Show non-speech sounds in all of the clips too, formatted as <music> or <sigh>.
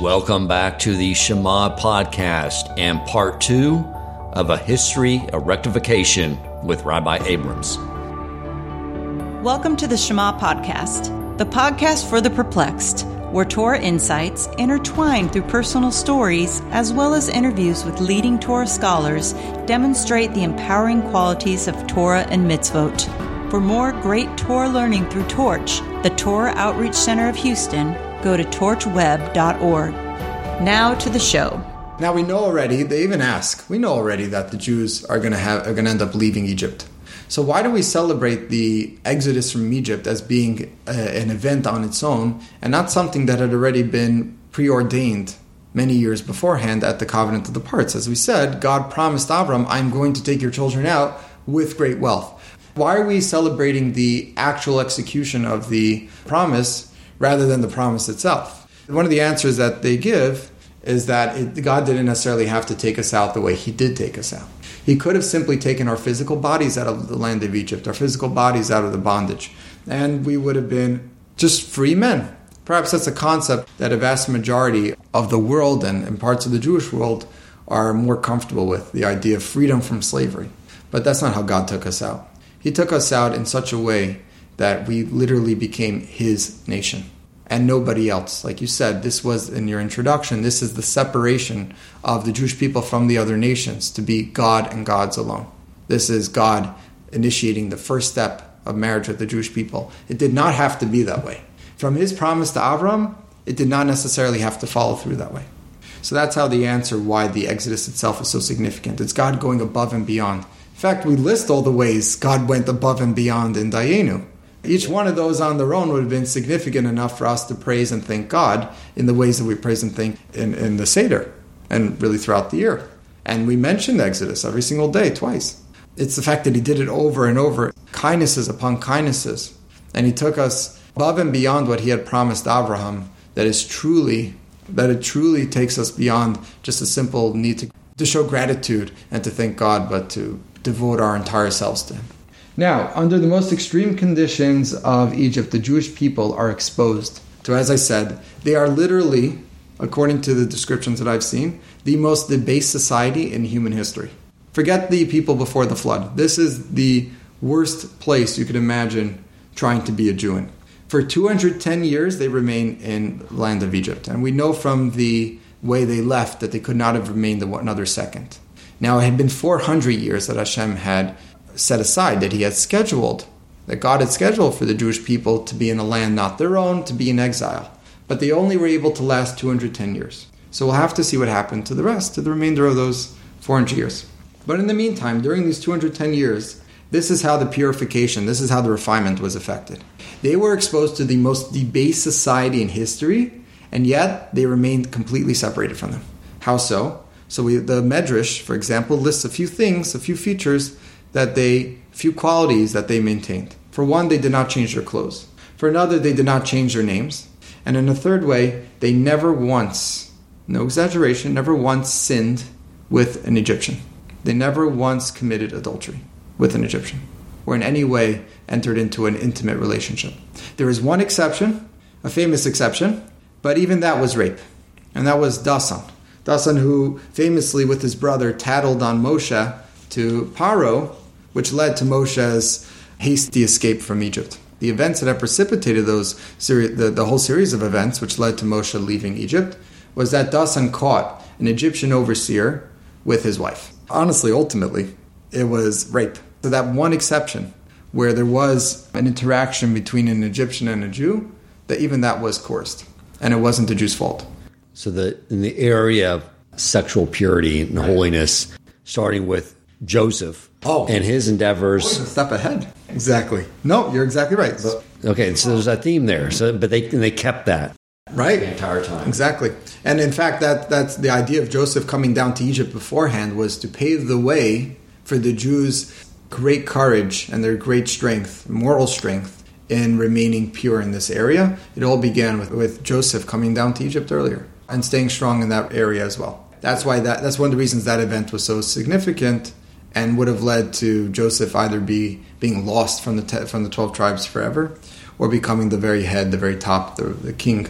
Welcome back to the Shema podcast and part two of A History of Rectification with Rabbi Abrahams. Welcome to the Shema podcast, the podcast for the perplexed, where Torah insights intertwined through personal stories as well as interviews with leading Torah scholars demonstrate the empowering qualities of Torah and mitzvot. For more great Torah learning through Torch, the Torah Outreach Center of Houston, go to torchweb.org. Now to the show. Now we know already, they even ask, we know already that the Jews are going to have are going to end up leaving Egypt. So why do we celebrate the exodus from Egypt as being a, uh, an event on its own and not something that had already been preordained many years beforehand at the covenant of the parts? As we said, God promised Abram, I'm going to take your children out with great wealth. Why are we celebrating the actual execution of the promise rather than the promise itself. One of the answers that they give is that it, God didn't necessarily have to take us out the way He did take us out. He could have simply taken our physical bodies out of the land of Egypt, our physical bodies out of the bondage, and we would have been just free men. Perhaps that's a concept that a vast majority of the world and, and parts of the Jewish world are more comfortable with the idea of freedom from slavery. But that's not how God took us out. He took us out in such a way that we literally became his nation and nobody else. Like you said, this was in your introduction, this is the separation of the Jewish people from the other nations to be God and God's alone. This is God initiating the first step of marriage with the Jewish people. It did not have to be that way. From his promise to Avram, it did not necessarily have to follow through that way. So that's how the answer why the Exodus itself is so significant. It's God going above and beyond. In fact, we list all the ways God went above and beyond in Dayenu. Each one of those on their own would have been significant enough for us to praise and thank God in the ways that we praise and thank in, in the Seder and really throughout the year. And we mention Exodus every single day, twice. It's the fact that He did it over and over, kindnesses upon kindnesses. And He took us above and beyond what He had promised Abraham, that is truly, that it truly takes us beyond just a simple need to, to show gratitude and to thank God, but to devote our entire selves to Him. Now, under the most extreme conditions of Egypt, the Jewish people are exposed to, as I said, they are literally, according to the descriptions that I've seen, the most debased society in human history. Forget the people before the flood. This is the worst place you could imagine trying to be a Jew in. For 210 years, they remain in land of Egypt. And we know from the way they left that they could not have remained another second. Now, it had been 400 years that Hashem had set aside, that he had scheduled, that God had scheduled for the Jewish people to be in a land not their own, to be in exile. But they only were able to last 210 years. So we'll have to see what happened to the rest, to the remainder of those 400 years. But in the meantime, during these 210 years, this is how the purification, this is how the refinement was affected. They were exposed to the most debased society in history, and yet they remained completely separated from them. How so? So we, the Medrash, for example, lists a few things, a few features that they, few qualities that they maintained. For one, they did not change their clothes. For another, they did not change their names. And in a third way, they never once, no exaggeration, never once sinned with an Egyptian. They never once committed adultery with an Egyptian or in any way entered into an intimate relationship. There is one exception, a famous exception, but even that was rape. And that was Dasan. Dasan, who famously with his brother tattled on Moshe to Paro which led to Moshe's hasty escape from Egypt. The events that have precipitated those seri- the, the whole series of events, which led to Moshe leaving Egypt, was that Dasan caught an Egyptian overseer with his wife. Honestly, ultimately, it was rape. So that one exception where there was an interaction between an Egyptian and a Jew, that even that was coerced, and it wasn't the Jew's fault. So the in the area of sexual purity and holiness, starting with Joseph oh. and his endeavors. Step ahead. Exactly. No, you're exactly right. But, okay, so there's a theme there. So, but they they kept that right the entire time. Exactly. And in fact, that that's the idea of Joseph coming down to Egypt beforehand was to pave the way for the Jews' great courage and their great strength, moral strength, in remaining pure in this area. It all began with, with Joseph coming down to Egypt earlier and staying strong in that area as well. That's why that that's one of the reasons that event was so significant and would have led to Joseph either be being lost from the te- from the twelve tribes forever, or becoming the very head, the very top, the, the king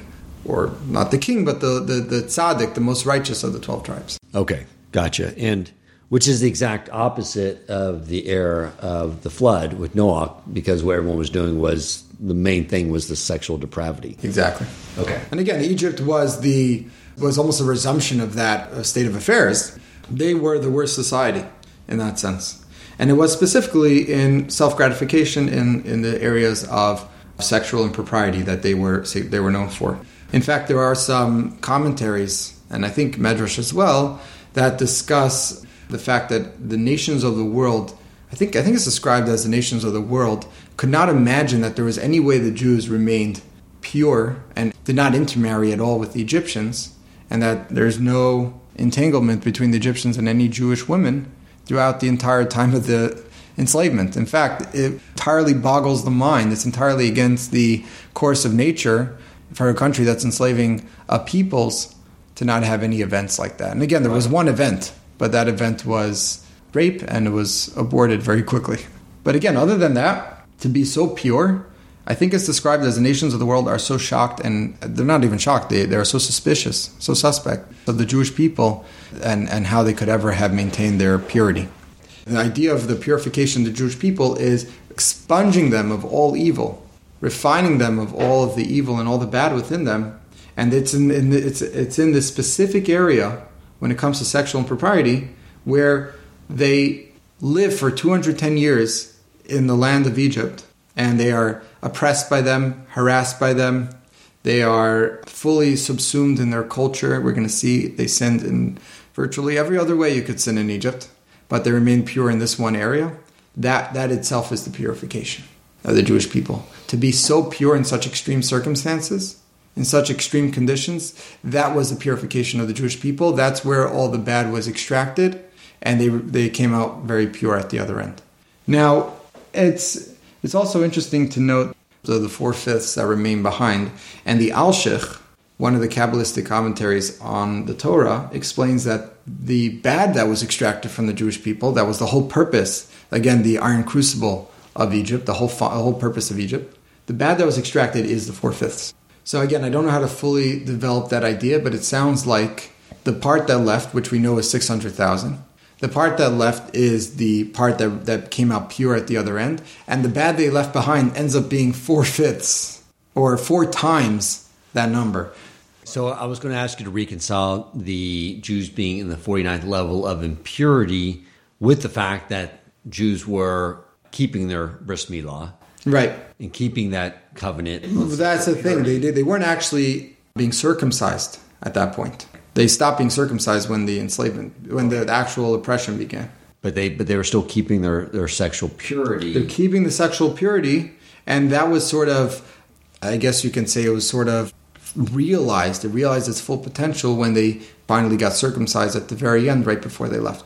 or not the king, but the, the, the tzaddik, the most righteous of the 12 tribes. Okay, gotcha. And which is the exact opposite of the era of the flood with Noah, because what everyone was doing was the main thing was the sexual depravity. Exactly. Okay. And again, Egypt was the was almost a resumption of that uh, state of affairs. They were the worst society in that sense, and it was specifically in self gratification in in the areas of sexual impropriety that they were they were known for. In fact, there are some commentaries, and I think Medrash as well, that discuss the fact that the nations of the world, I think I think it's described as the nations of the world, could not imagine that there was any way the Jews remained pure and did not intermarry at all with the Egyptians, and that there's no entanglement between the Egyptians and any Jewish women throughout the entire time of the enslavement. In fact, it entirely boggles the mind. It's entirely against the course of nature for a country that's enslaving a peoples to not have any events like that. And again, there was one event, but that event was rape and it was aborted very quickly. But again, other than that, to be so pure, I think it's described as the nations of the world are so shocked and they're not even shocked, they, they're so suspicious, so suspect of the Jewish people and, and how they could ever have maintained their purity. The idea of the purification of the Jewish people is expunging them of all evil, refining them of all of the evil and all the bad within them. And it's in, in the, it's, it's in this specific area when it comes to sexual impropriety where they live for 210 years in the land of Egypt and they are oppressed by them, harassed by them. They are fully subsumed in their culture. We're going to see they sinned in virtually every other way you could sin in Egypt but they remain pure in this one area, that, that itself is the purification of the Jewish people. To be so pure in such extreme circumstances, in such extreme conditions, that was the purification of the Jewish people. That's where all the bad was extracted, and they, they came out very pure at the other end. Now, it's, it's also interesting to note the, the four fifths that remain behind, and the Alshich, one of the Kabbalistic commentaries on the Torah explains that the bad that was extracted from the Jewish people, that was the whole purpose, again, the iron crucible of Egypt, the whole, the whole purpose of Egypt, the bad that was extracted is the four fifths. So again, I don't know how to fully develop that idea, but it sounds like the part that left, which we know is 600,000, the part that left is the part that, that came out pure at the other end, and the bad they left behind ends up being four fifths or four times that number. So I was going to ask you to reconcile the Jews being in the 49th level of impurity with the fact that Jews were keeping their bris milah, right, and keeping that covenant. That's the thing; they did, they weren't actually being circumcised at that point. They stopped being circumcised when the enslavement, when the actual oppression began. But they, but they were still keeping their their sexual purity. They're keeping the sexual purity, and that was sort of, I guess you can say, it was sort of realized, it realized its full potential when they finally got circumcised at the very end, right before they left.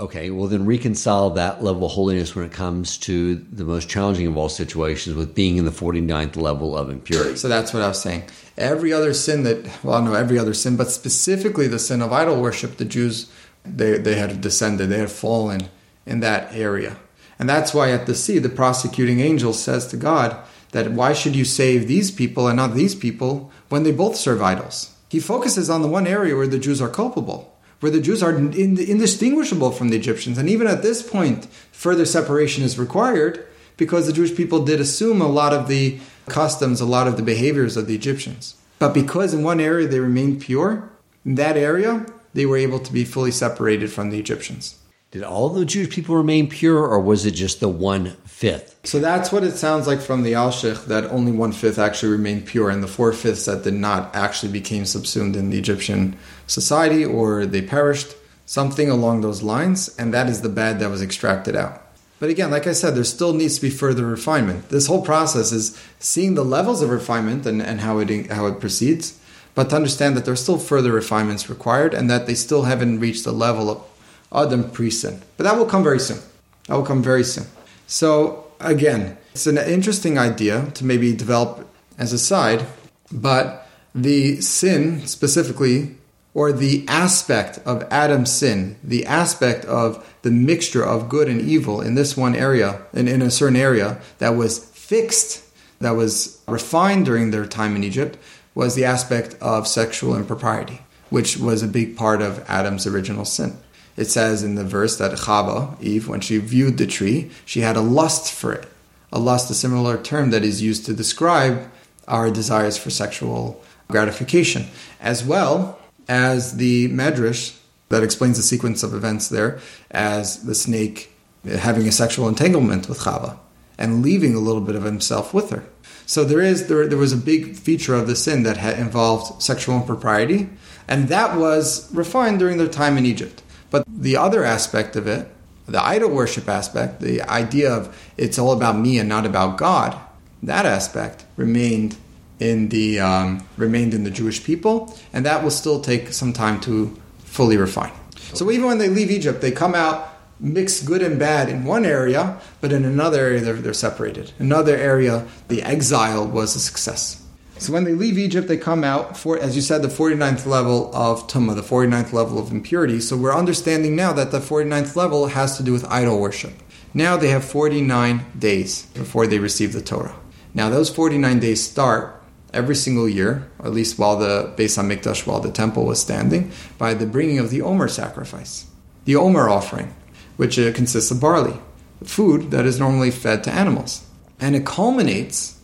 Okay, well, then reconcile that level of holiness when it comes to the most challenging of all situations with being in the 49th level of impurity. So that's what I was saying. Every other sin that, well, no, every other sin, but specifically the sin of idol worship, the Jews, they, they had descended, they had fallen in that area. And that's why at the sea, the prosecuting angel says to God that why should you save these people and not these people when they both serve idols? He focuses on the one area where the Jews are culpable where the Jews are indistinguishable from the Egyptians. And even at this point, further separation is required because the Jewish people did assume a lot of the customs, a lot of the behaviors of the Egyptians. But because in one area they remained pure, in that area, they were able to be fully separated from the Egyptians. Did all the Jewish people remain pure, or was it just the one fifth? So that's what it sounds like from the Alshich that only one fifth actually remained pure, and the four fifths that did not actually became subsumed in the Egyptian society or they perished, something along those lines, and that is the bad that was extracted out. But again, like I said, there still needs to be further refinement. This whole process is seeing the levels of refinement and, and how it how it proceeds, but to understand that there are still further refinements required and that they still haven't reached the level of Adam pre-sin. But that will come very soon. That will come very soon. So again, it's an interesting idea to maybe develop as a side, but the sin specifically, or the aspect of Adam's sin, the aspect of the mixture of good and evil in this one area, and in a certain area that was fixed, that was refined during their time in Egypt, was the aspect of sexual impropriety, which was a big part of Adam's original sin. It says in the verse that Chava, Eve, when she viewed the tree, she had a lust for it. A lust, a similar term that is used to describe our desires for sexual gratification, as well as the Medrash that explains the sequence of events there as the snake having a sexual entanglement with Chava and leaving a little bit of himself with her. So there is there, there was a big feature of the sin that had involved sexual impropriety, and that was refined during their time in Egypt. But the other aspect of it, the idol worship aspect, the idea of it's all about me and not about God, that aspect remained in the um, remained in the Jewish people, and that will still take some time to fully refine. So even when they leave Egypt, they come out mixed good and bad in one area, but in another area they're, they're separated. Another area, the exile was a success. So when they leave Egypt, they come out for, as you said, the 49th level of Tumah, the 49th level of impurity. So we're understanding now that the 49th level has to do with idol worship. Now they have 49 days before they receive the Torah. Now those 49 days start every single year, or at least while the Beis Hamikdash, while the temple was standing, by the bringing of the Omer sacrifice, the Omer offering, which uh, consists of barley, food that is normally fed to animals. And it culminates,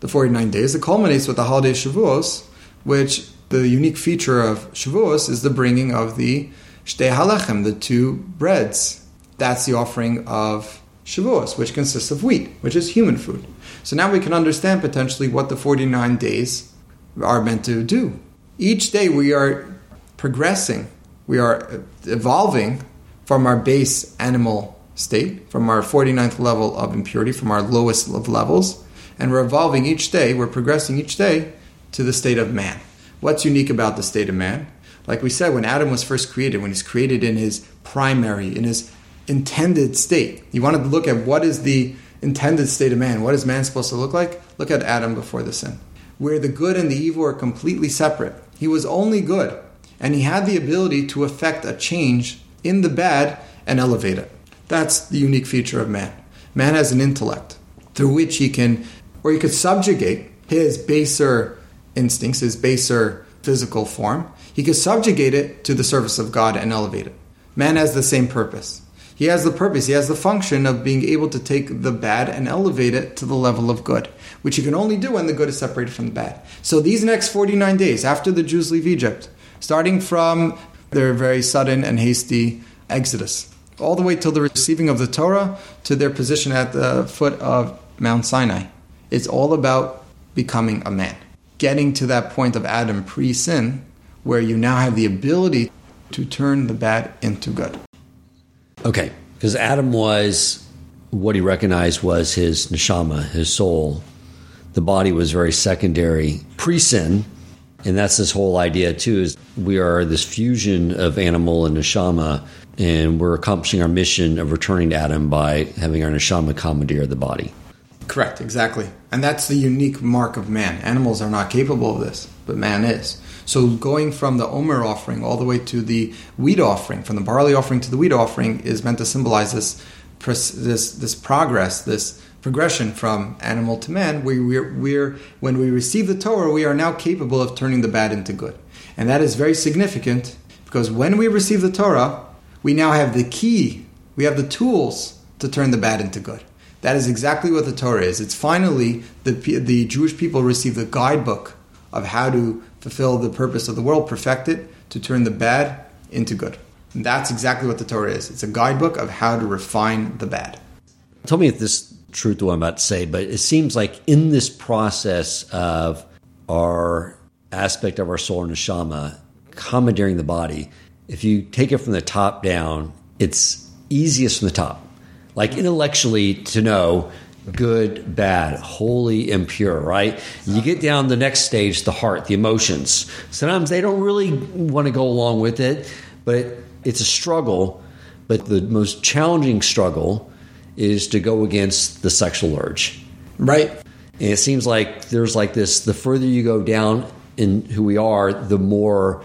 the 49 days, it culminates with the holiday Shavuos, which the unique feature of Shavuos is the bringing of the Shtei Halechem, the two breads. That's the offering of Shavuos, which consists of wheat, which is human food. So now we can understand potentially what the 49 days are meant to do. Each day we are progressing, we are evolving from our base animal state, from our 49th level of impurity, from our lowest of levels, and we're evolving each day, we're progressing each day to the state of man. What's unique about the state of man? Like we said, when Adam was first created, when he's created in his primary, in his intended state, you wanted to look at what is the intended state of man. What is man supposed to look like? Look at Adam before the sin, where the good and the evil are completely separate. He was only good, and he had the ability to affect a change in the bad and elevate it. That's the unique feature of man. Man has an intellect through which he can, or he could subjugate his baser instincts, his baser physical form. He could subjugate it to the service of God and elevate it. Man has the same purpose. He has the purpose, he has the function of being able to take the bad and elevate it to the level of good, which he can only do when the good is separated from the bad. So these next 49 days after the Jews leave Egypt, starting from their very sudden and hasty exodus, all the way till the receiving of the Torah to their position at the foot of Mount Sinai, it's all about becoming a man. Getting to that point of Adam pre sin, where you now have the ability to turn the bad into good. Okay, because Adam was what he recognized was his neshama, his soul. The body was very secondary pre sin. And that's this whole idea, too, is we are this fusion of animal and neshama, and we're accomplishing our mission of returning to Adam by having our neshama commandeer the body. Correct, exactly. And that's the unique mark of man. Animals are not capable of this, but man is. So going from the Omer offering all the way to the wheat offering, from the barley offering to the wheat offering, is meant to symbolize this this this progress, this progression from animal to man. We, we're, we're when we receive the Torah, we are now capable of turning the bad into good, and that is very significant because when we receive the Torah, we now have the key, we have the tools to turn the bad into good. That is exactly what the Torah is. It's finally the the Jewish people receive the guidebook of how to fulfill the purpose of the world, perfect it, to turn the bad into good. And that's exactly what the Torah is. It's a guidebook of how to refine the bad. Tell me if this is true to what I'm about to say, but it seems like in this process of our aspect of our soul and neshama commandeering the body, if you take it from the top down, it's easiest from the top. Like intellectually to know good, bad, holy, impure, right? You get down the next stage, the heart, the emotions. Sometimes they don't really want to go along with it, but it's a struggle. But the most challenging struggle is to go against the sexual urge. Right. And it seems like there's like this the further you go down in who we are, the more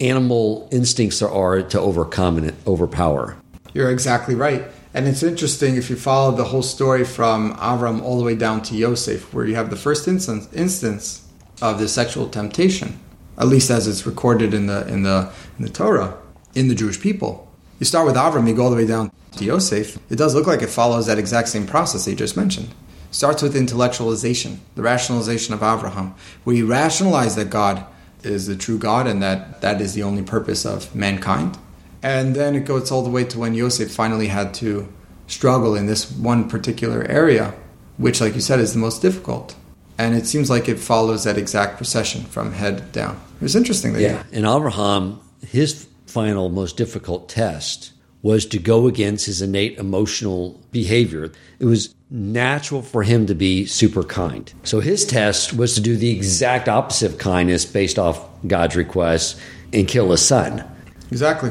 animal instincts there are to overcome and overpower. You're exactly right. And it's interesting if you follow the whole story from Avram all the way down to Yosef, where you have the first instance, instance of the sexual temptation, at least as it's recorded in the in the in the Torah, in the Jewish people. You start with Avram, you go all the way down to Yosef. It does look like it follows that exact same process he just mentioned. Starts with intellectualization, the rationalization of Avraham, where he rationalized that God is the true God and that that is the only purpose of mankind. And then it goes all the way to when Yosef finally had to struggle in this one particular area, which, like you said, is the most difficult. And it seems like it follows that exact procession from head down. It was interesting. That, yeah. And Abraham, his final, most difficult test was to go against his innate emotional behavior. It was natural for him to be super kind. So his test was to do the exact opposite of kindness based off God's request and kill his son. Exactly.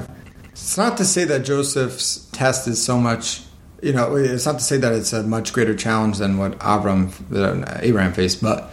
It's not to say that Joseph's test is so much, you know, it's not to say that it's a much greater challenge than what Abram, Abraham faced, but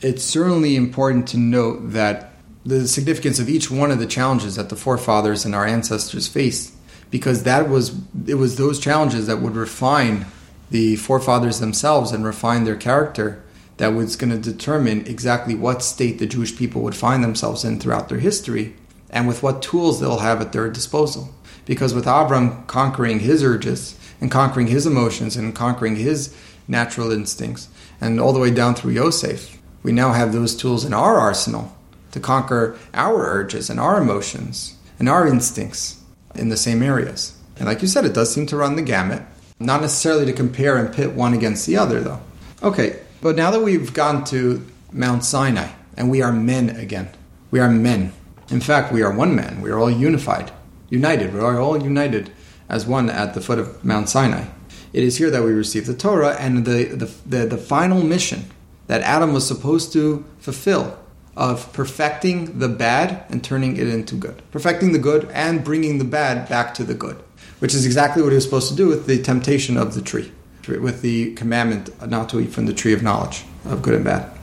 it's certainly important to note that the significance of each one of the challenges that the forefathers and our ancestors faced because that was it was those challenges that would refine the forefathers themselves and refine their character that was going to determine exactly what state the Jewish people would find themselves in throughout their history and with what tools they'll have at their disposal. Because with Abram conquering his urges and conquering his emotions and conquering his natural instincts and all the way down through Yosef, we now have those tools in our arsenal to conquer our urges and our emotions and our instincts in the same areas. And like you said, it does seem to run the gamut. Not necessarily to compare and pit one against the other, though. Okay, but now that we've gone to Mount Sinai and we are men again, we are men. In fact, we are one man. We are all unified, united. We are all united as one at the foot of Mount Sinai. It is here that we receive the Torah and the, the, the, the final mission that Adam was supposed to fulfill of perfecting the bad and turning it into good. Perfecting the good and bringing the bad back to the good, which is exactly what he was supposed to do with the temptation of the tree, with the commandment not to eat from the tree of knowledge of good and bad.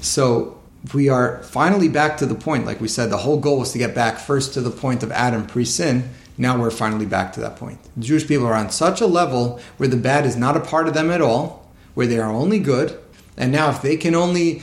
So we are finally back to the point, like we said, the whole goal was to get back first to the point of Adam pre sin. Now we're finally back to that point. The Jewish people are on such a level where the bad is not a part of them at all, where they are only good. And now, if they can only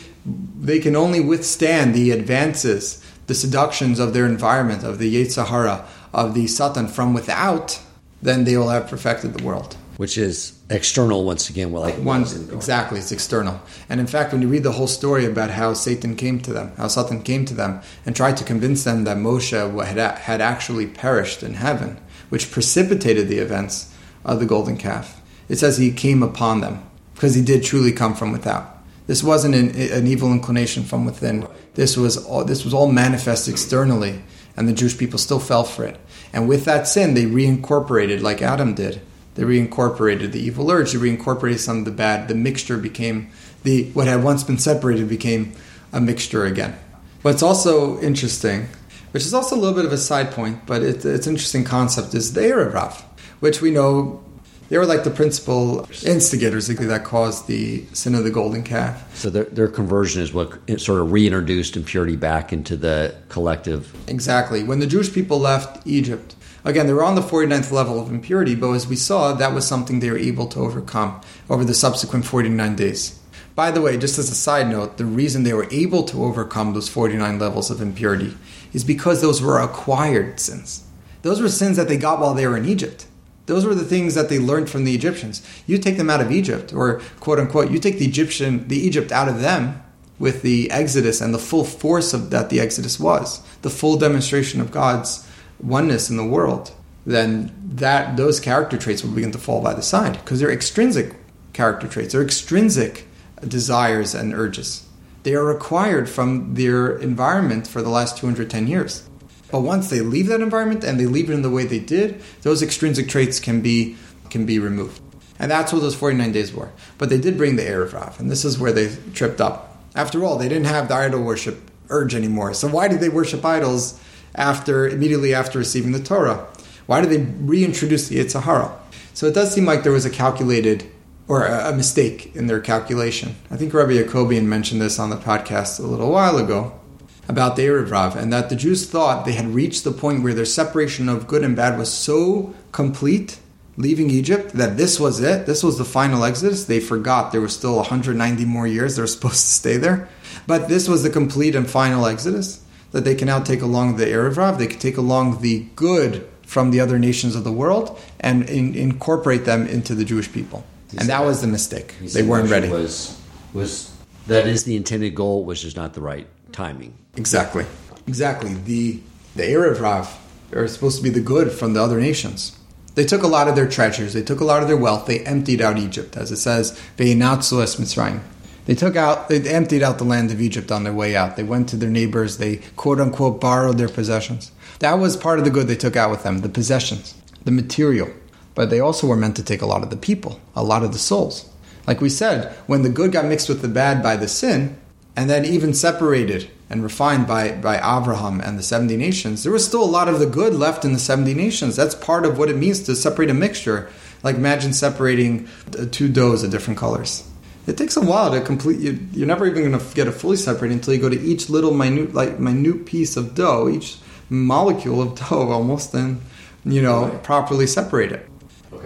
they can only withstand the advances, the seductions of their environment, of the Yetzer Hara, of the Satan from without, then they will have perfected the world. Which is external once again. Well, like One, exactly, it's external. And in fact, when you read the whole story about how Satan came to them, how Satan came to them and tried to convince them that Moshe had, had actually perished in heaven, which precipitated the events of the golden calf, it says he came upon them because he did truly come from without. This wasn't an, an evil inclination from within. This was all, this was all manifest externally, and the Jewish people still fell for it. And with that sin, they reincorporated, like Adam did. They reincorporated the evil urge. They reincorporated some of the bad. The mixture became the what had once been separated became a mixture again. What's also interesting, which is also a little bit of a side point, but it, it's an interesting concept, is the Erev which we know they were like the principal instigators that caused the sin of the golden calf. So their, their conversion is what sort of reintroduced impurity back into the collective. Exactly. When the Jewish people left Egypt, again, they were on the 49th level of impurity, but as we saw, that was something they were able to overcome over the subsequent 49 days. By the way, just as a side note, the reason they were able to overcome those 49 levels of impurity is because those were acquired sins. Those were sins that they got while they were in Egypt. Those were the things that they learned from the Egyptians. You take them out of Egypt, or quote unquote, you take the Egyptian, the Egypt out of them with the Exodus and the full force of that the Exodus was, the full demonstration of God's oneness in the world, then that those character traits will begin to fall by the side because they're extrinsic character traits, they're extrinsic desires and urges. They are acquired from their environment for the last 210 years. But once they leave that environment and they leave it in the way they did, those extrinsic traits can be can be removed. And that's what those 49 days were. But they did bring the Erev Rav, and this is where they tripped up. After all, they didn't have the idol worship urge anymore. So why did they worship idols after immediately after receiving the Torah? Why did they reintroduce the Yetzer Hara? So it does seem like there was a calculated or a mistake in their calculation. I think Rabbi Yacobian mentioned this on the podcast a little while ago about the Erev Rav, and that the Jews thought they had reached the point where their separation of good and bad was so complete leaving Egypt, that this was it. This was the final exodus. They forgot there was still 190 more years they were supposed to stay there. But this was the complete and final exodus that they can now take along the Erev Rav. They can take along the good from the other nations of the world and in, incorporate them into the Jewish people. He and that was the mistake. They weren't ready. Was was that is the intended goal, was just not the right timing. Exactly. Exactly. The the Erev Rav are supposed to be the good from the other nations. They took a lot of their treasures. They took a lot of their wealth. They emptied out Egypt, as it says, "Ve'inatzu es Mitzrayim." They took out, they emptied out the land of Egypt on their way out. They went to their neighbors. They quote unquote borrowed their possessions. That was part of the good they took out with them, the possessions, the material. But they also were meant to take a lot of the people, a lot of the souls. Like we said, when the good got mixed with the bad by the sin, and then even separated and refined by, by Abraham and the 70 nations, there was still a lot of the good left in the 70 nations. That's part of what it means to separate a mixture. Like imagine separating uh, two doughs of different colors. It takes a while to complete. You, you're never even going to get it fully separated until you go to each little minute, like minute piece of dough, each molecule of <laughs> dough, almost, and you know properly separate it.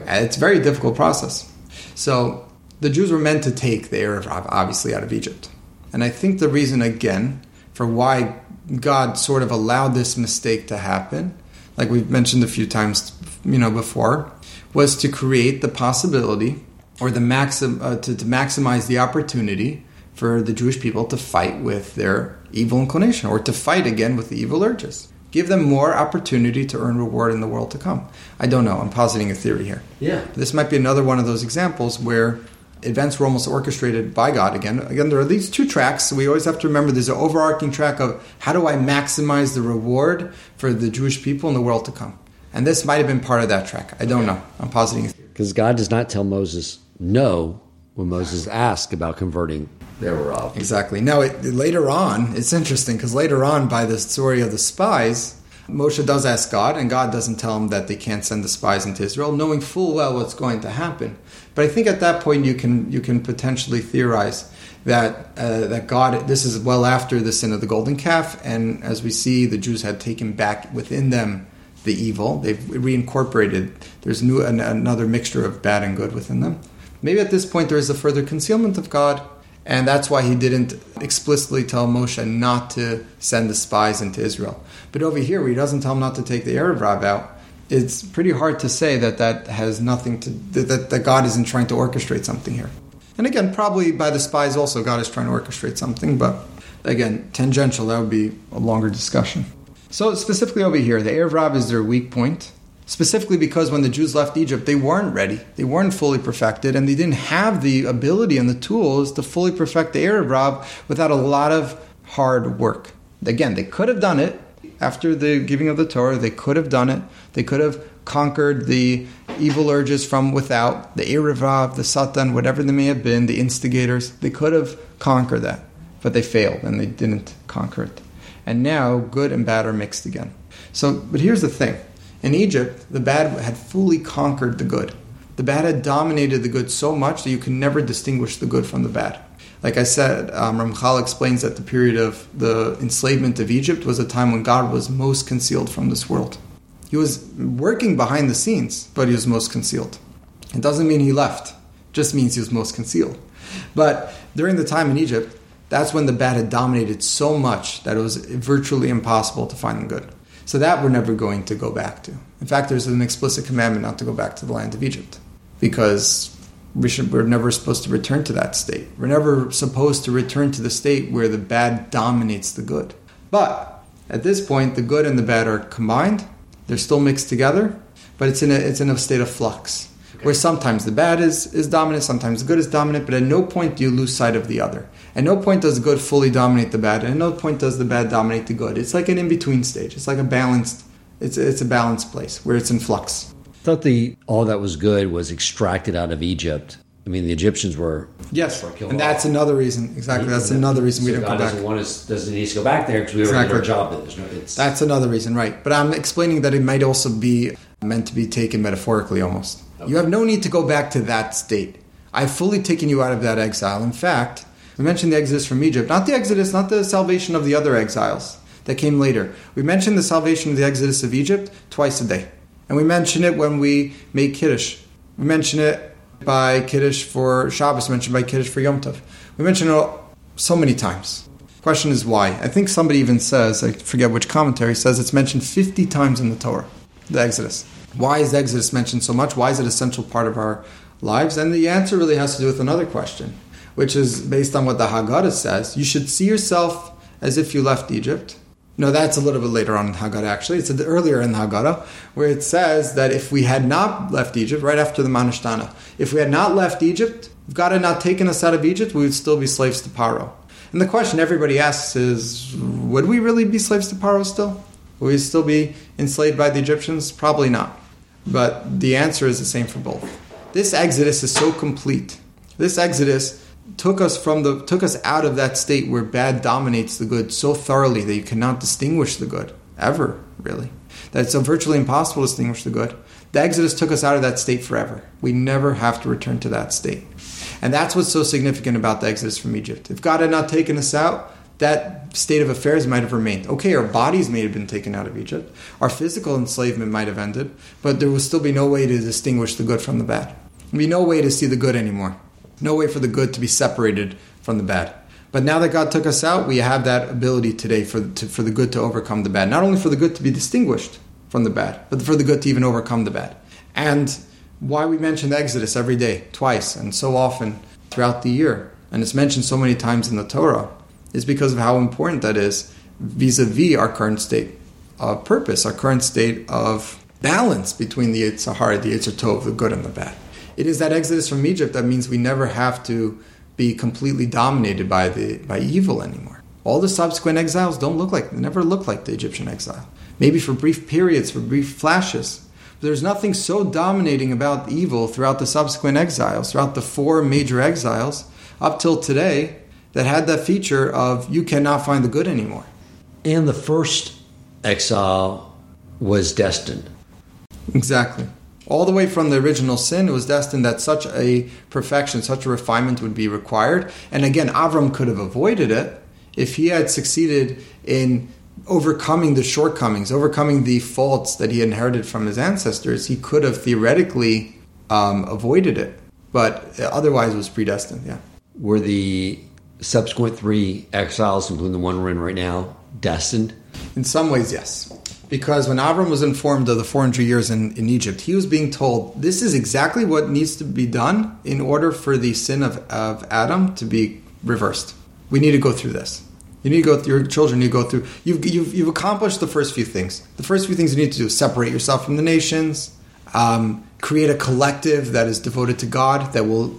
And It's a very difficult process. So the Jews were meant to take the Erev obviously, out of Egypt. And I think the reason, again, for why God sort of allowed this mistake to happen, like we've mentioned a few times, you know, before, was to create the possibility or the maxim uh, to, to maximize the opportunity for the Jewish people to fight with their evil inclination or to fight again with the evil urges. Give them more opportunity to earn reward in the world to come. I don't know. I'm positing a theory here. Yeah. This might be another one of those examples where events were almost orchestrated by God. Again, again, there are these two tracks. So we always have to remember there's an overarching track of how do I maximize the reward for the Jewish people in the world to come. And this might have been part of that track. I don't know. I'm positing a theory. Because God does not tell Moses no when Moses asked about converting Erev Rav. Exactly. Now, it, later on, it's interesting because later on, by the story of the spies, Moshe does ask God, and God doesn't tell him that they can't send the spies into Israel, knowing full well what's going to happen. But I think at that point, you can you can potentially theorize that uh, that God. This is well after the sin of the golden calf, and as we see, the Jews had taken back within them the evil. They've reincorporated. There's new an, another mixture of bad and good within them. Maybe at this point there is a further concealment of God, and that's why he didn't explicitly tell Moshe not to send the spies into Israel. But over here, where he doesn't tell him not to take the Erev Rav out, it's pretty hard to say that that has nothing to that, that God isn't trying to orchestrate something here. And again, probably by the spies also, God is trying to orchestrate something. But again, tangential, that would be a longer discussion. So specifically over here, the Erev Rav is their weak point. Specifically because when the Jews left Egypt, they weren't ready. They weren't fully perfected, and they didn't have the ability and the tools to fully perfect the Rav without a lot of hard work. Again, they could have done it after the giving of the Torah. They could have done it. They could have conquered the evil urges from without, the Erev Rav, the Satan, whatever they may have been, the instigators. They could have conquered that, but they failed and they didn't conquer it. And now good and bad are mixed again. So, but here's the thing. In Egypt, the bad had fully conquered the good. The bad had dominated the good so much that you can never distinguish the good from the bad. Like I said, um, Ramchal explains that the period of the enslavement of Egypt was a time when God was most concealed from this world. He was working behind the scenes, but he was most concealed. It doesn't mean he left, it just means he was most concealed. But during the time in Egypt, that's when the bad had dominated so much that it was virtually impossible to find the good. So that we're never going to go back to. In fact, there's an explicit commandment not to go back to the land of Egypt because we should, we're never supposed to return to that state. We're never supposed to return to the state where the bad dominates the good. But at this point, the good and the bad are combined. They're still mixed together, but it's in a, it's in a state of flux. Where sometimes the bad is, is dominant, sometimes the good is dominant, but at no point do you lose sight of the other. At no point does the good fully dominate the bad, and at no point does the bad dominate the good. It's like an in between stage. It's like a balanced. It's it's a balanced place where it's in flux. I thought the all that was good was extracted out of Egypt. I mean, the Egyptians were Yes, were killed and that's off. another reason. Exactly, that's another reason we So didn't God go back. want us doesn't need to go back there because we already did our job. No, it's, That's another reason, right? But I'm explaining that it might also be meant to be taken metaphorically, almost. You have no need to go back to that state. I've fully taken you out of that exile. In fact, we mentioned the exodus from Egypt, not the exodus, not the salvation of the other exiles that came later. We mentioned the salvation of the exodus of Egypt twice a day. And we mention it when we make Kiddush. We mention it by Kiddush for Shabbos, mentioned by Kiddush for Yom Tov. We mention it so many times. Question is why? I think somebody even says, I forget which commentary says it's mentioned 50 times in the Torah, the Exodus. Why is the Exodus mentioned so much? Why is it an essential part of our lives? And the answer really has to do with another question, which is based on what the Haggadah says. You should see yourself as if you left Egypt. No, that's a little bit later on in the Haggadah, actually. It's earlier in the Haggadah, where it says that if we had not left Egypt, right after the Ma Nishtana, if we had not left Egypt, if God had not taken us out of Egypt, we would still be slaves to Paro. And the question everybody asks is would we really be slaves to Paro still? Would we still be enslaved by the Egyptians? Probably not. But the answer is the same for both. This exodus is so complete. This exodus took us from the took us out of that state where bad dominates the good so thoroughly that you cannot distinguish the good ever, really. That it's virtually impossible to distinguish the good. The Exodus took us out of that state forever. We never have to return to that state. And that's what's so significant about the Exodus from Egypt. If God had not taken us out, that state of affairs might have remained. Okay, our bodies may have been taken out of Egypt, our physical enslavement might have ended, but there would still be no way to distinguish the good from the bad. Be no way to see the good anymore. No way for the good to be separated from the bad. But now that God took us out, we have that ability today for, to, for the good to overcome the bad. Not only for the good to be distinguished from the bad, but for the good to even overcome the bad. And why we mention Exodus every day, twice, and so often throughout the year, and it's mentioned so many times in the Torah, is because of how important that is vis a vis our current state of purpose, our current state of balance between the Yetzer Hara, the Yetzer Tov, the good and the bad. It is that exodus from Egypt that means we never have to be completely dominated by the by evil anymore. All the subsequent exiles don't look like they never look like the Egyptian exile. Maybe for brief periods, for brief flashes, But there's nothing so dominating about evil throughout the subsequent exiles, throughout the four major exiles up till today, that had that feature of you cannot find the good anymore. And the first exile was destined. Exactly. All the way from the original sin, it was destined that such a perfection, such a refinement would be required. And again, Avram could have avoided it if he had succeeded in overcoming the shortcomings, overcoming the faults that he inherited from his ancestors, he could have theoretically um, avoided it. But otherwise, it was predestined. Yeah. Were the subsequent three exiles, including the one we're in right now, destined? In some ways, yes. Because when Avram was informed of the 400 years in, in Egypt, he was being told this is exactly what needs to be done in order for the sin of, of Adam to be reversed. We need to go through this. You need to go. through Your children need to go through. You've, you've, you've accomplished the first few things. The first few things you need to do: separate yourself from the nations, um, create a collective that is devoted to God, that will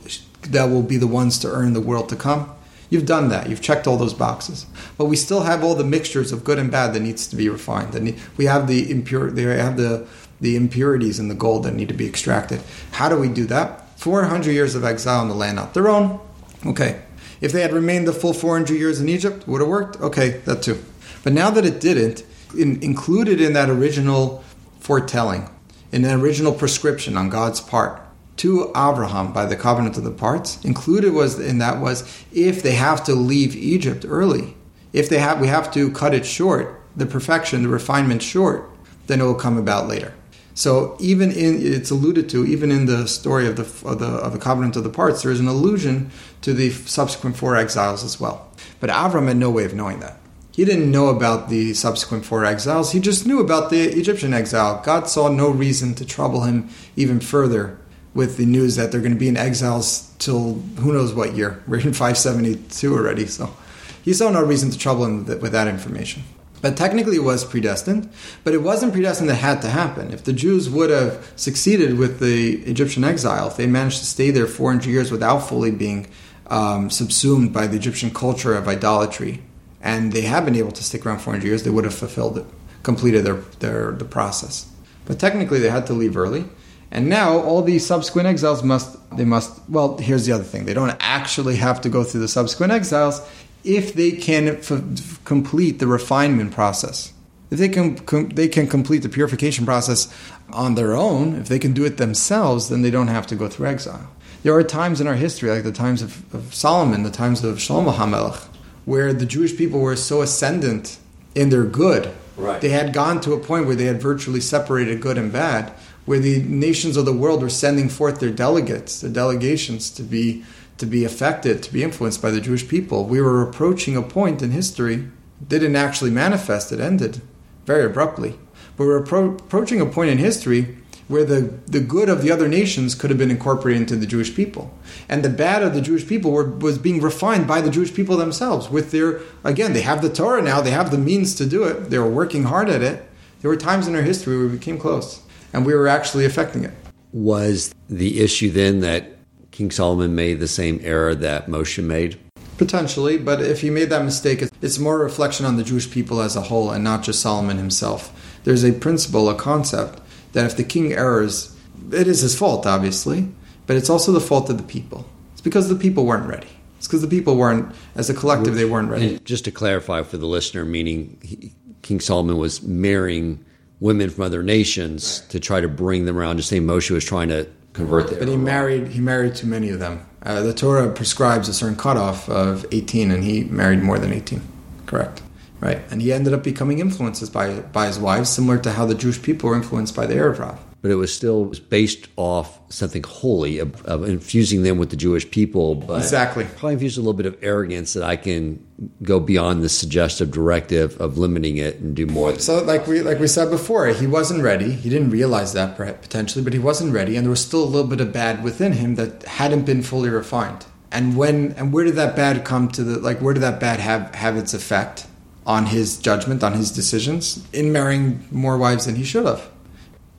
that will be the ones to earn the world to come. You've done that. You've checked all those boxes. But we still have all the mixtures of good and bad that needs to be refined. And we have the impure. They have the the impurities in the gold that need to be extracted. How do we do that? 400 years of exile in the land not their own. Okay, if they had remained the full 400 years in Egypt, would have worked? Okay, that too. But now that it didn't, in, included in that original foretelling, in the original prescription on God's part to Abraham by the covenant of the parts, included was in that was if they have to leave Egypt early, if they have we have to cut it short, the perfection, the refinement short, then it will come about later. So even in it's alluded to even in the story of the of the of the covenant of the parts, there is an allusion to the subsequent four exiles as well. But Avram had no way of knowing that. He didn't know about the subsequent four exiles. He just knew about the Egyptian exile. God saw no reason to trouble him even further with the news that they're going to be in exiles till who knows what year. <laughs> We're in 572 already, so he saw no reason to trouble him with that information. But technically, it was predestined, but it wasn't predestined that had to happen. If the Jews would have succeeded with the Egyptian exile, if they managed to stay there 400 years without fully being um, subsumed by the Egyptian culture of idolatry, and they had been able to stick around 400 years, they would have fulfilled it, completed their, their the process. But technically, they had to leave early. And now all these subsequent exiles must they must well here's the other thing they don't actually have to go through the subsequent exiles if they can f- complete the refinement process. If they can, com- they can complete the purification process on their own, if they can do it themselves, then they don't have to go through exile. There are times in our history, like the times of, of Solomon, the times of Shlomo HaMelech, where the Jewish people were so ascendant in their good Right. They had gone to a point where they had virtually separated good and bad, where the nations of the world were sending forth their delegates, their delegations to be to be affected, to be influenced by the Jewish people. We were approaching a point in history didn't actually manifest; it ended very abruptly. But we're appro- approaching a point in history where the, the good of the other nations could have been incorporated into the Jewish people. And the bad of the Jewish people were, was being refined by the Jewish people themselves with their, again, they have the Torah now, they have the means to do it, they were working hard at it. There were times in our history where we came close and we were actually affecting it. Was the issue then that King Solomon made the same error that Moshe made? Potentially, but if he made that mistake, it's more a reflection on the Jewish people as a whole and not just Solomon himself. There's a principle, a concept that if the king errs, it is his fault, obviously, but it's also the fault of the people. It's because the people weren't ready. It's because the people weren't, as a collective, they weren't ready. And just to clarify for the listener, meaning he, King Solomon was marrying women from other nations to try to bring them around. Just saying Moshe was trying to convert them. But he married. He married too many of them. Uh, the Torah prescribes a certain cutoff of 18, and he married more than 18. Correct. Right, and he ended up becoming influenced by by his wives, similar to how the Jewish people were influenced by the Erev Rav. But it was still based off something holy of, of infusing them with the Jewish people. But exactly, probably infused a little bit of arrogance that I can go beyond the suggestive directive of limiting it and do more. So, like we like we said before, he wasn't ready. He didn't realize that potentially, but he wasn't ready, and there was still a little bit of bad within him that hadn't been fully refined. And when and where did that bad come to the like? Where did that bad have have its effect? on his judgment, on his decisions, in marrying more wives than he should have.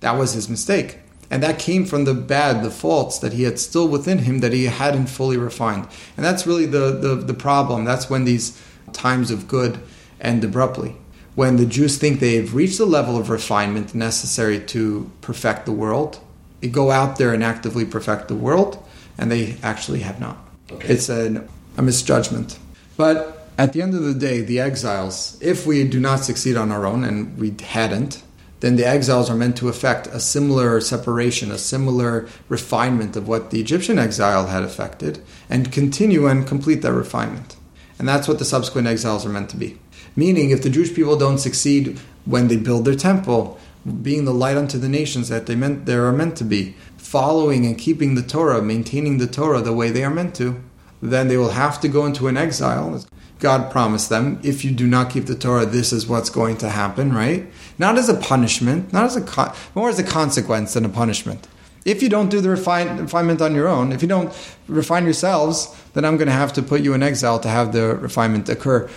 That was his mistake. And that came from the bad, the faults that he had still within him that he hadn't fully refined. And that's really the, the, the problem. That's when these times of good end abruptly. When the Jews think they've reached the level of refinement necessary to perfect the world, they go out there and actively perfect the world, and they actually have not. Okay. It's an, a misjudgment. But at the end of the day, the exiles, if we do not succeed on our own, and we hadn't, then the exiles are meant to effect a similar separation, a similar refinement of what the Egyptian exile had affected, and continue and complete that refinement. And that's what the subsequent exiles are meant to be. Meaning, if the Jewish people don't succeed when they build their temple, being the light unto the nations that they meant they are meant to be, following and keeping the Torah, maintaining the Torah the way they are meant to, then they will have to go into an exile. God promised them, if you do not keep the Torah, this is what's going to happen, right? Not as a punishment, not as a con- more as a consequence than a punishment. If you don't do the refine- refinement on your own, if you don't refine yourselves, then I'm going to have to put you in exile to have the refinement occur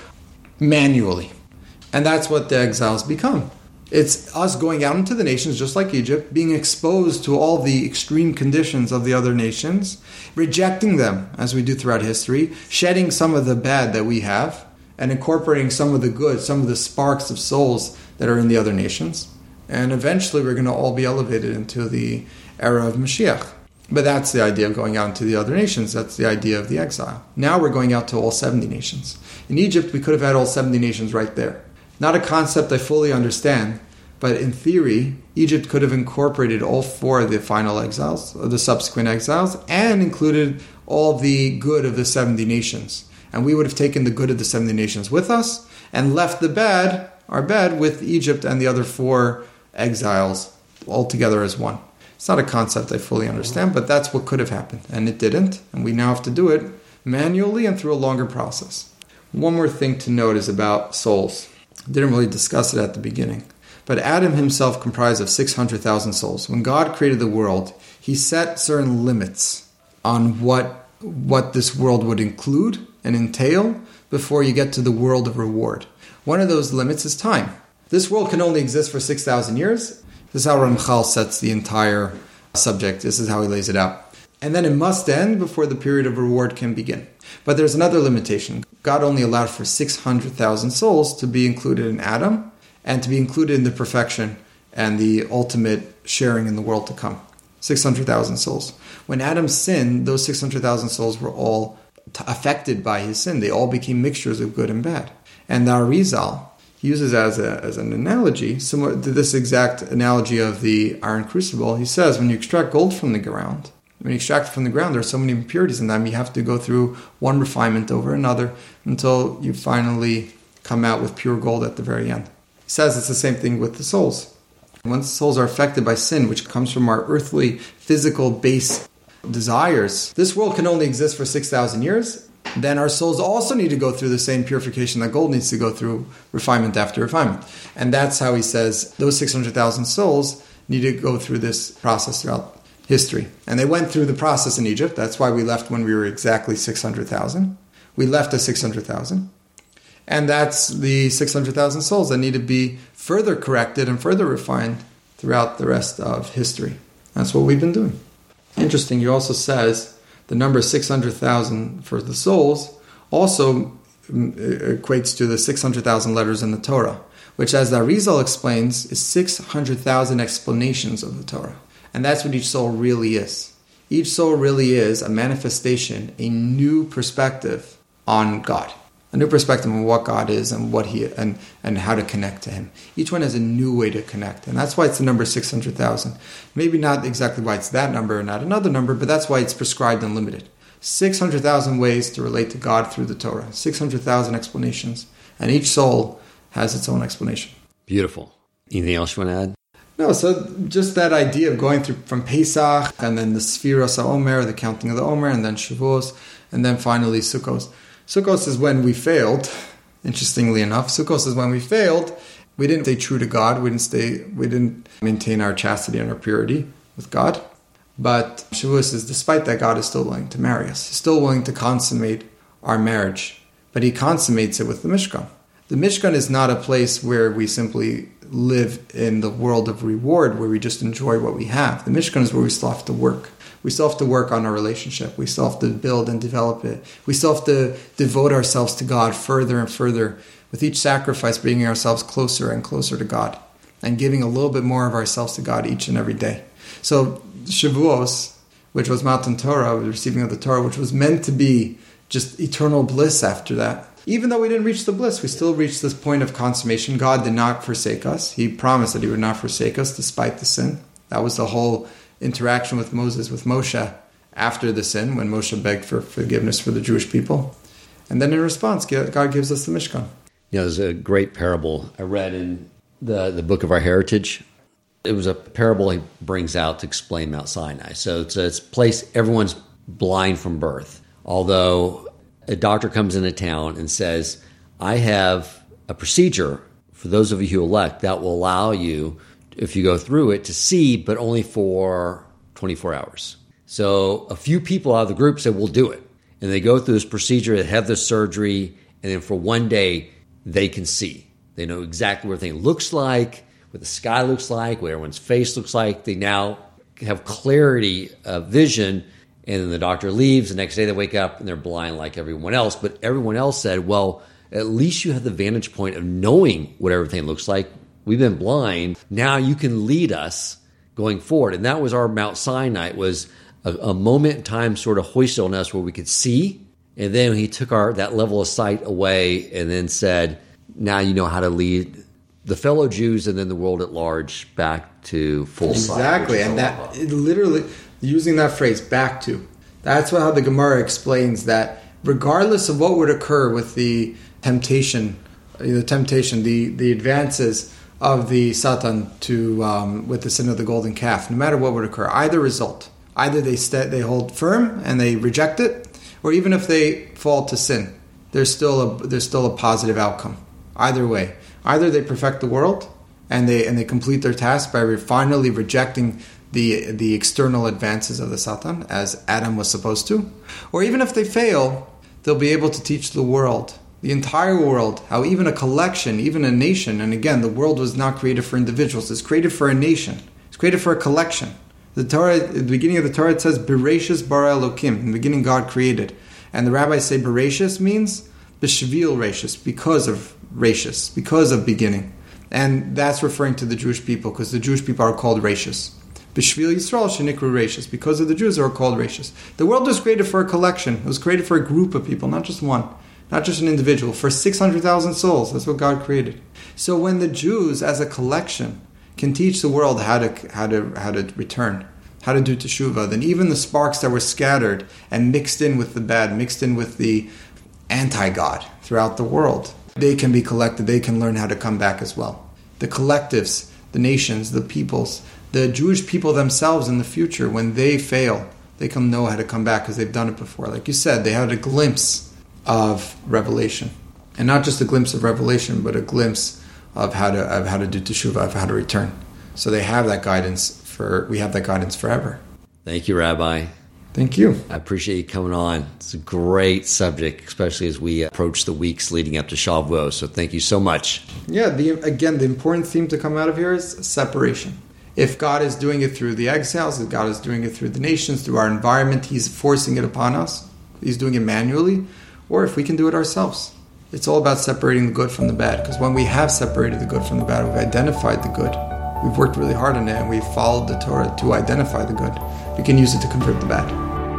manually. And that's what the exiles become. It's us going out into the nations, just like Egypt, being exposed to all the extreme conditions of the other nations, rejecting them as we do throughout history, shedding some of the bad that we have, and incorporating some of the good, some of the sparks of souls that are in the other nations. And eventually we're going to all be elevated into the era of Mashiach. But that's the idea of going out into the other nations. That's the idea of the exile. Now we're going out to all 70 nations. In Egypt, we could have had all 70 nations right there. Not a concept I fully understand, but in theory, Egypt could have incorporated all four of the final exiles, the subsequent exiles, and included all the good of the 70 nations. And we would have taken the good of the 70 nations with us and left the bad, our bad, with Egypt and the other four exiles all together as one. It's not a concept I fully understand, but that's what could have happened. And it didn't. And we now have to do it manually and through a longer process. One more thing to note is about souls. Didn't really discuss it at the beginning. But Adam himself comprised of 600,000 souls. When God created the world, he set certain limits on what what this world would include and entail before you get to the world of reward. One of those limits is time. This world can only exist for 6,000 years. This is how Ramchal sets the entire subject. This is how he lays it out. And then it must end before the period of reward can begin. But there's another limitation. God only allowed for 600,000 souls to be included in Adam and to be included in the perfection and the ultimate sharing in the world to come. 600,000 souls. When Adam sinned, those 600,000 souls were all t- affected by his sin. They all became mixtures of good and bad. And the Arizal uses as, a, as an analogy, similar to this exact analogy of the iron crucible. He says, when you extract gold from the ground, when you extract it from the ground, there are so many impurities in them. You have to go through one refinement over another until you finally come out with pure gold at the very end. He says it's the same thing with the souls. Once souls are affected by sin, which comes from our earthly, physical base desires, this world can only exist for 6,000 years. Then our souls also need to go through the same purification that gold needs to go through, refinement after refinement. And that's how he says those 600,000 souls need to go through this process throughout history. And they went through the process in Egypt. That's why we left when we were exactly 600,000. We left at 600,000. And that's the 600,000 souls that need to be further corrected and further refined throughout the rest of history. That's what we've been doing. Interesting, he also says the number 600,000 for the souls also mm, equates to the 600,000 letters in the Torah, which, as the Arizal explains, is 600,000 explanations of the Torah. And that's what each soul really is. Each soul really is a manifestation, a new perspective on God a new perspective on what God is and what He and and how to connect to Him. Each one has a new way to connect, and that's why it's the number six hundred thousand. Maybe not exactly why it's that number and not another number, but that's why it's prescribed and limited. Six hundred thousand ways to relate to God through the Torah. Six hundred thousand explanations, and each soul has its own explanation. Beautiful. Anything else you want to add? No, so just that idea of going through from Pesach and then the Sfiros Omer, the counting of the Omer, and then Shavuos, and then finally Sukkos Sukkot is when we failed. Interestingly enough, Sukkot is when we failed. We didn't stay true to God. We didn't stay. We didn't maintain our chastity and our purity with God. But Shavuos is, despite that, God is still willing to marry us. He's still willing to consummate our marriage, but He consummates it with the Mishkan. The Mishkan is not a place where we simply live in the world of reward, where we just enjoy what we have. The Mishkan is where we still have to work we still have to work on our relationship. We still have to build and develop it. We still have to devote ourselves to God further and further, with each sacrifice bringing ourselves closer and closer to God and giving a little bit more of ourselves to God each and every day. So, Shavuos, which was Matan Torah, the receiving of the Torah, which was meant to be just eternal bliss after that. Even though we didn't reach the bliss, we still reached this point of consummation. God did not forsake us. He promised that He would not forsake us despite the sin. That was the whole interaction with Moses, with Moshe after the sin, when Moshe begged for forgiveness for the Jewish people. And then in response, God gives us the Mishkan. You know, there's a great parable I read in the, the book of our heritage. It was a parable he brings out to explain Mount Sinai. So it's a, it's a place everyone's blind from birth. Although a doctor comes into town and says, I have a procedure for those of you who elect that will allow you if you go through it to see, but only for 24 hours. So a few people out of the group said, We'll do it. And they go through this procedure, they have this surgery, and then for one day, they can see. They know exactly what everything looks like, what the sky looks like, what everyone's face looks like. They now have clarity of vision. And then the doctor leaves. The next day, they wake up and they're blind like everyone else. But everyone else said, Well, at least you have the vantage point of knowing what everything looks like We've been blind. Now you can lead us going forward. And that was our Mount Sinai. Was a, a moment in time sort of hoisted on us where we could see. And then he took our that level of sight away and then said, now you know how to lead the fellow Jews and then the world at large back to full sight. exactly. and that literally using that phrase back to that's how the Gemara explains that regardless of what would occur with the temptation, the temptation, the the advances of the Satan to um, with the sin of the golden calf, no matter what would occur, either result, either they st- they hold firm and they reject it, or even if they fall to sin, there's still a there's still a positive outcome. Either way, either they perfect the world and they and they complete their task by re- finally rejecting the the external advances of the Satan as Adam was supposed to, or even if they fail, they'll be able to teach the world the entire world, how even a collection, even a nation, and again, the world was not created for individuals, it's created for a nation, it's created for a collection. The Torah, at the beginning of the Torah, it says, Bereshis bara Elokim. In the beginning, God created. And the rabbis say Bereshis means Bishvil Rashis, because of Rashis, because of beginning. And that's referring to the Jewish people, because the Jewish people are called Rashis. Bishvil Yisrael Shenikru Rashis, because of the Jews, are called Rashis. The world was created for a collection, it was created for a group of people, not just one not just an individual, for 600,000 souls. That's what God created. So when the Jews, as a collection, can teach the world how to, how to, how to return, how to do teshuvah, then even the sparks that were scattered and mixed in with the bad, mixed in with the anti God throughout the world, they can be collected, they can learn how to come back as well. the collectives, the nations, the peoples, the Jewish people themselves in the future, when they fail, they can know how to come back because they've done it before. Like you said, they had a glimpse of revelation, and not just a glimpse of revelation, but a glimpse of how to of how to do teshuvah, of how to return. So they have that guidance for. We have that guidance forever. Thank you, Rabbi. Thank you. I appreciate you coming on. It's a great subject, especially as we approach the weeks leading up to Shavuot. So thank you so much. Yeah, the, again, the important theme to come out of here is separation. If God is doing it through the exiles, if God is doing it through the nations, through our environment, He's forcing it upon us. He's doing it manually, or if we can do it ourselves. It's all about separating the good from the bad. Because when we have separated the good from the bad, we've identified the good. We've worked really hard on it, and we've followed the Torah to identify the good. We can use it to convert the bad.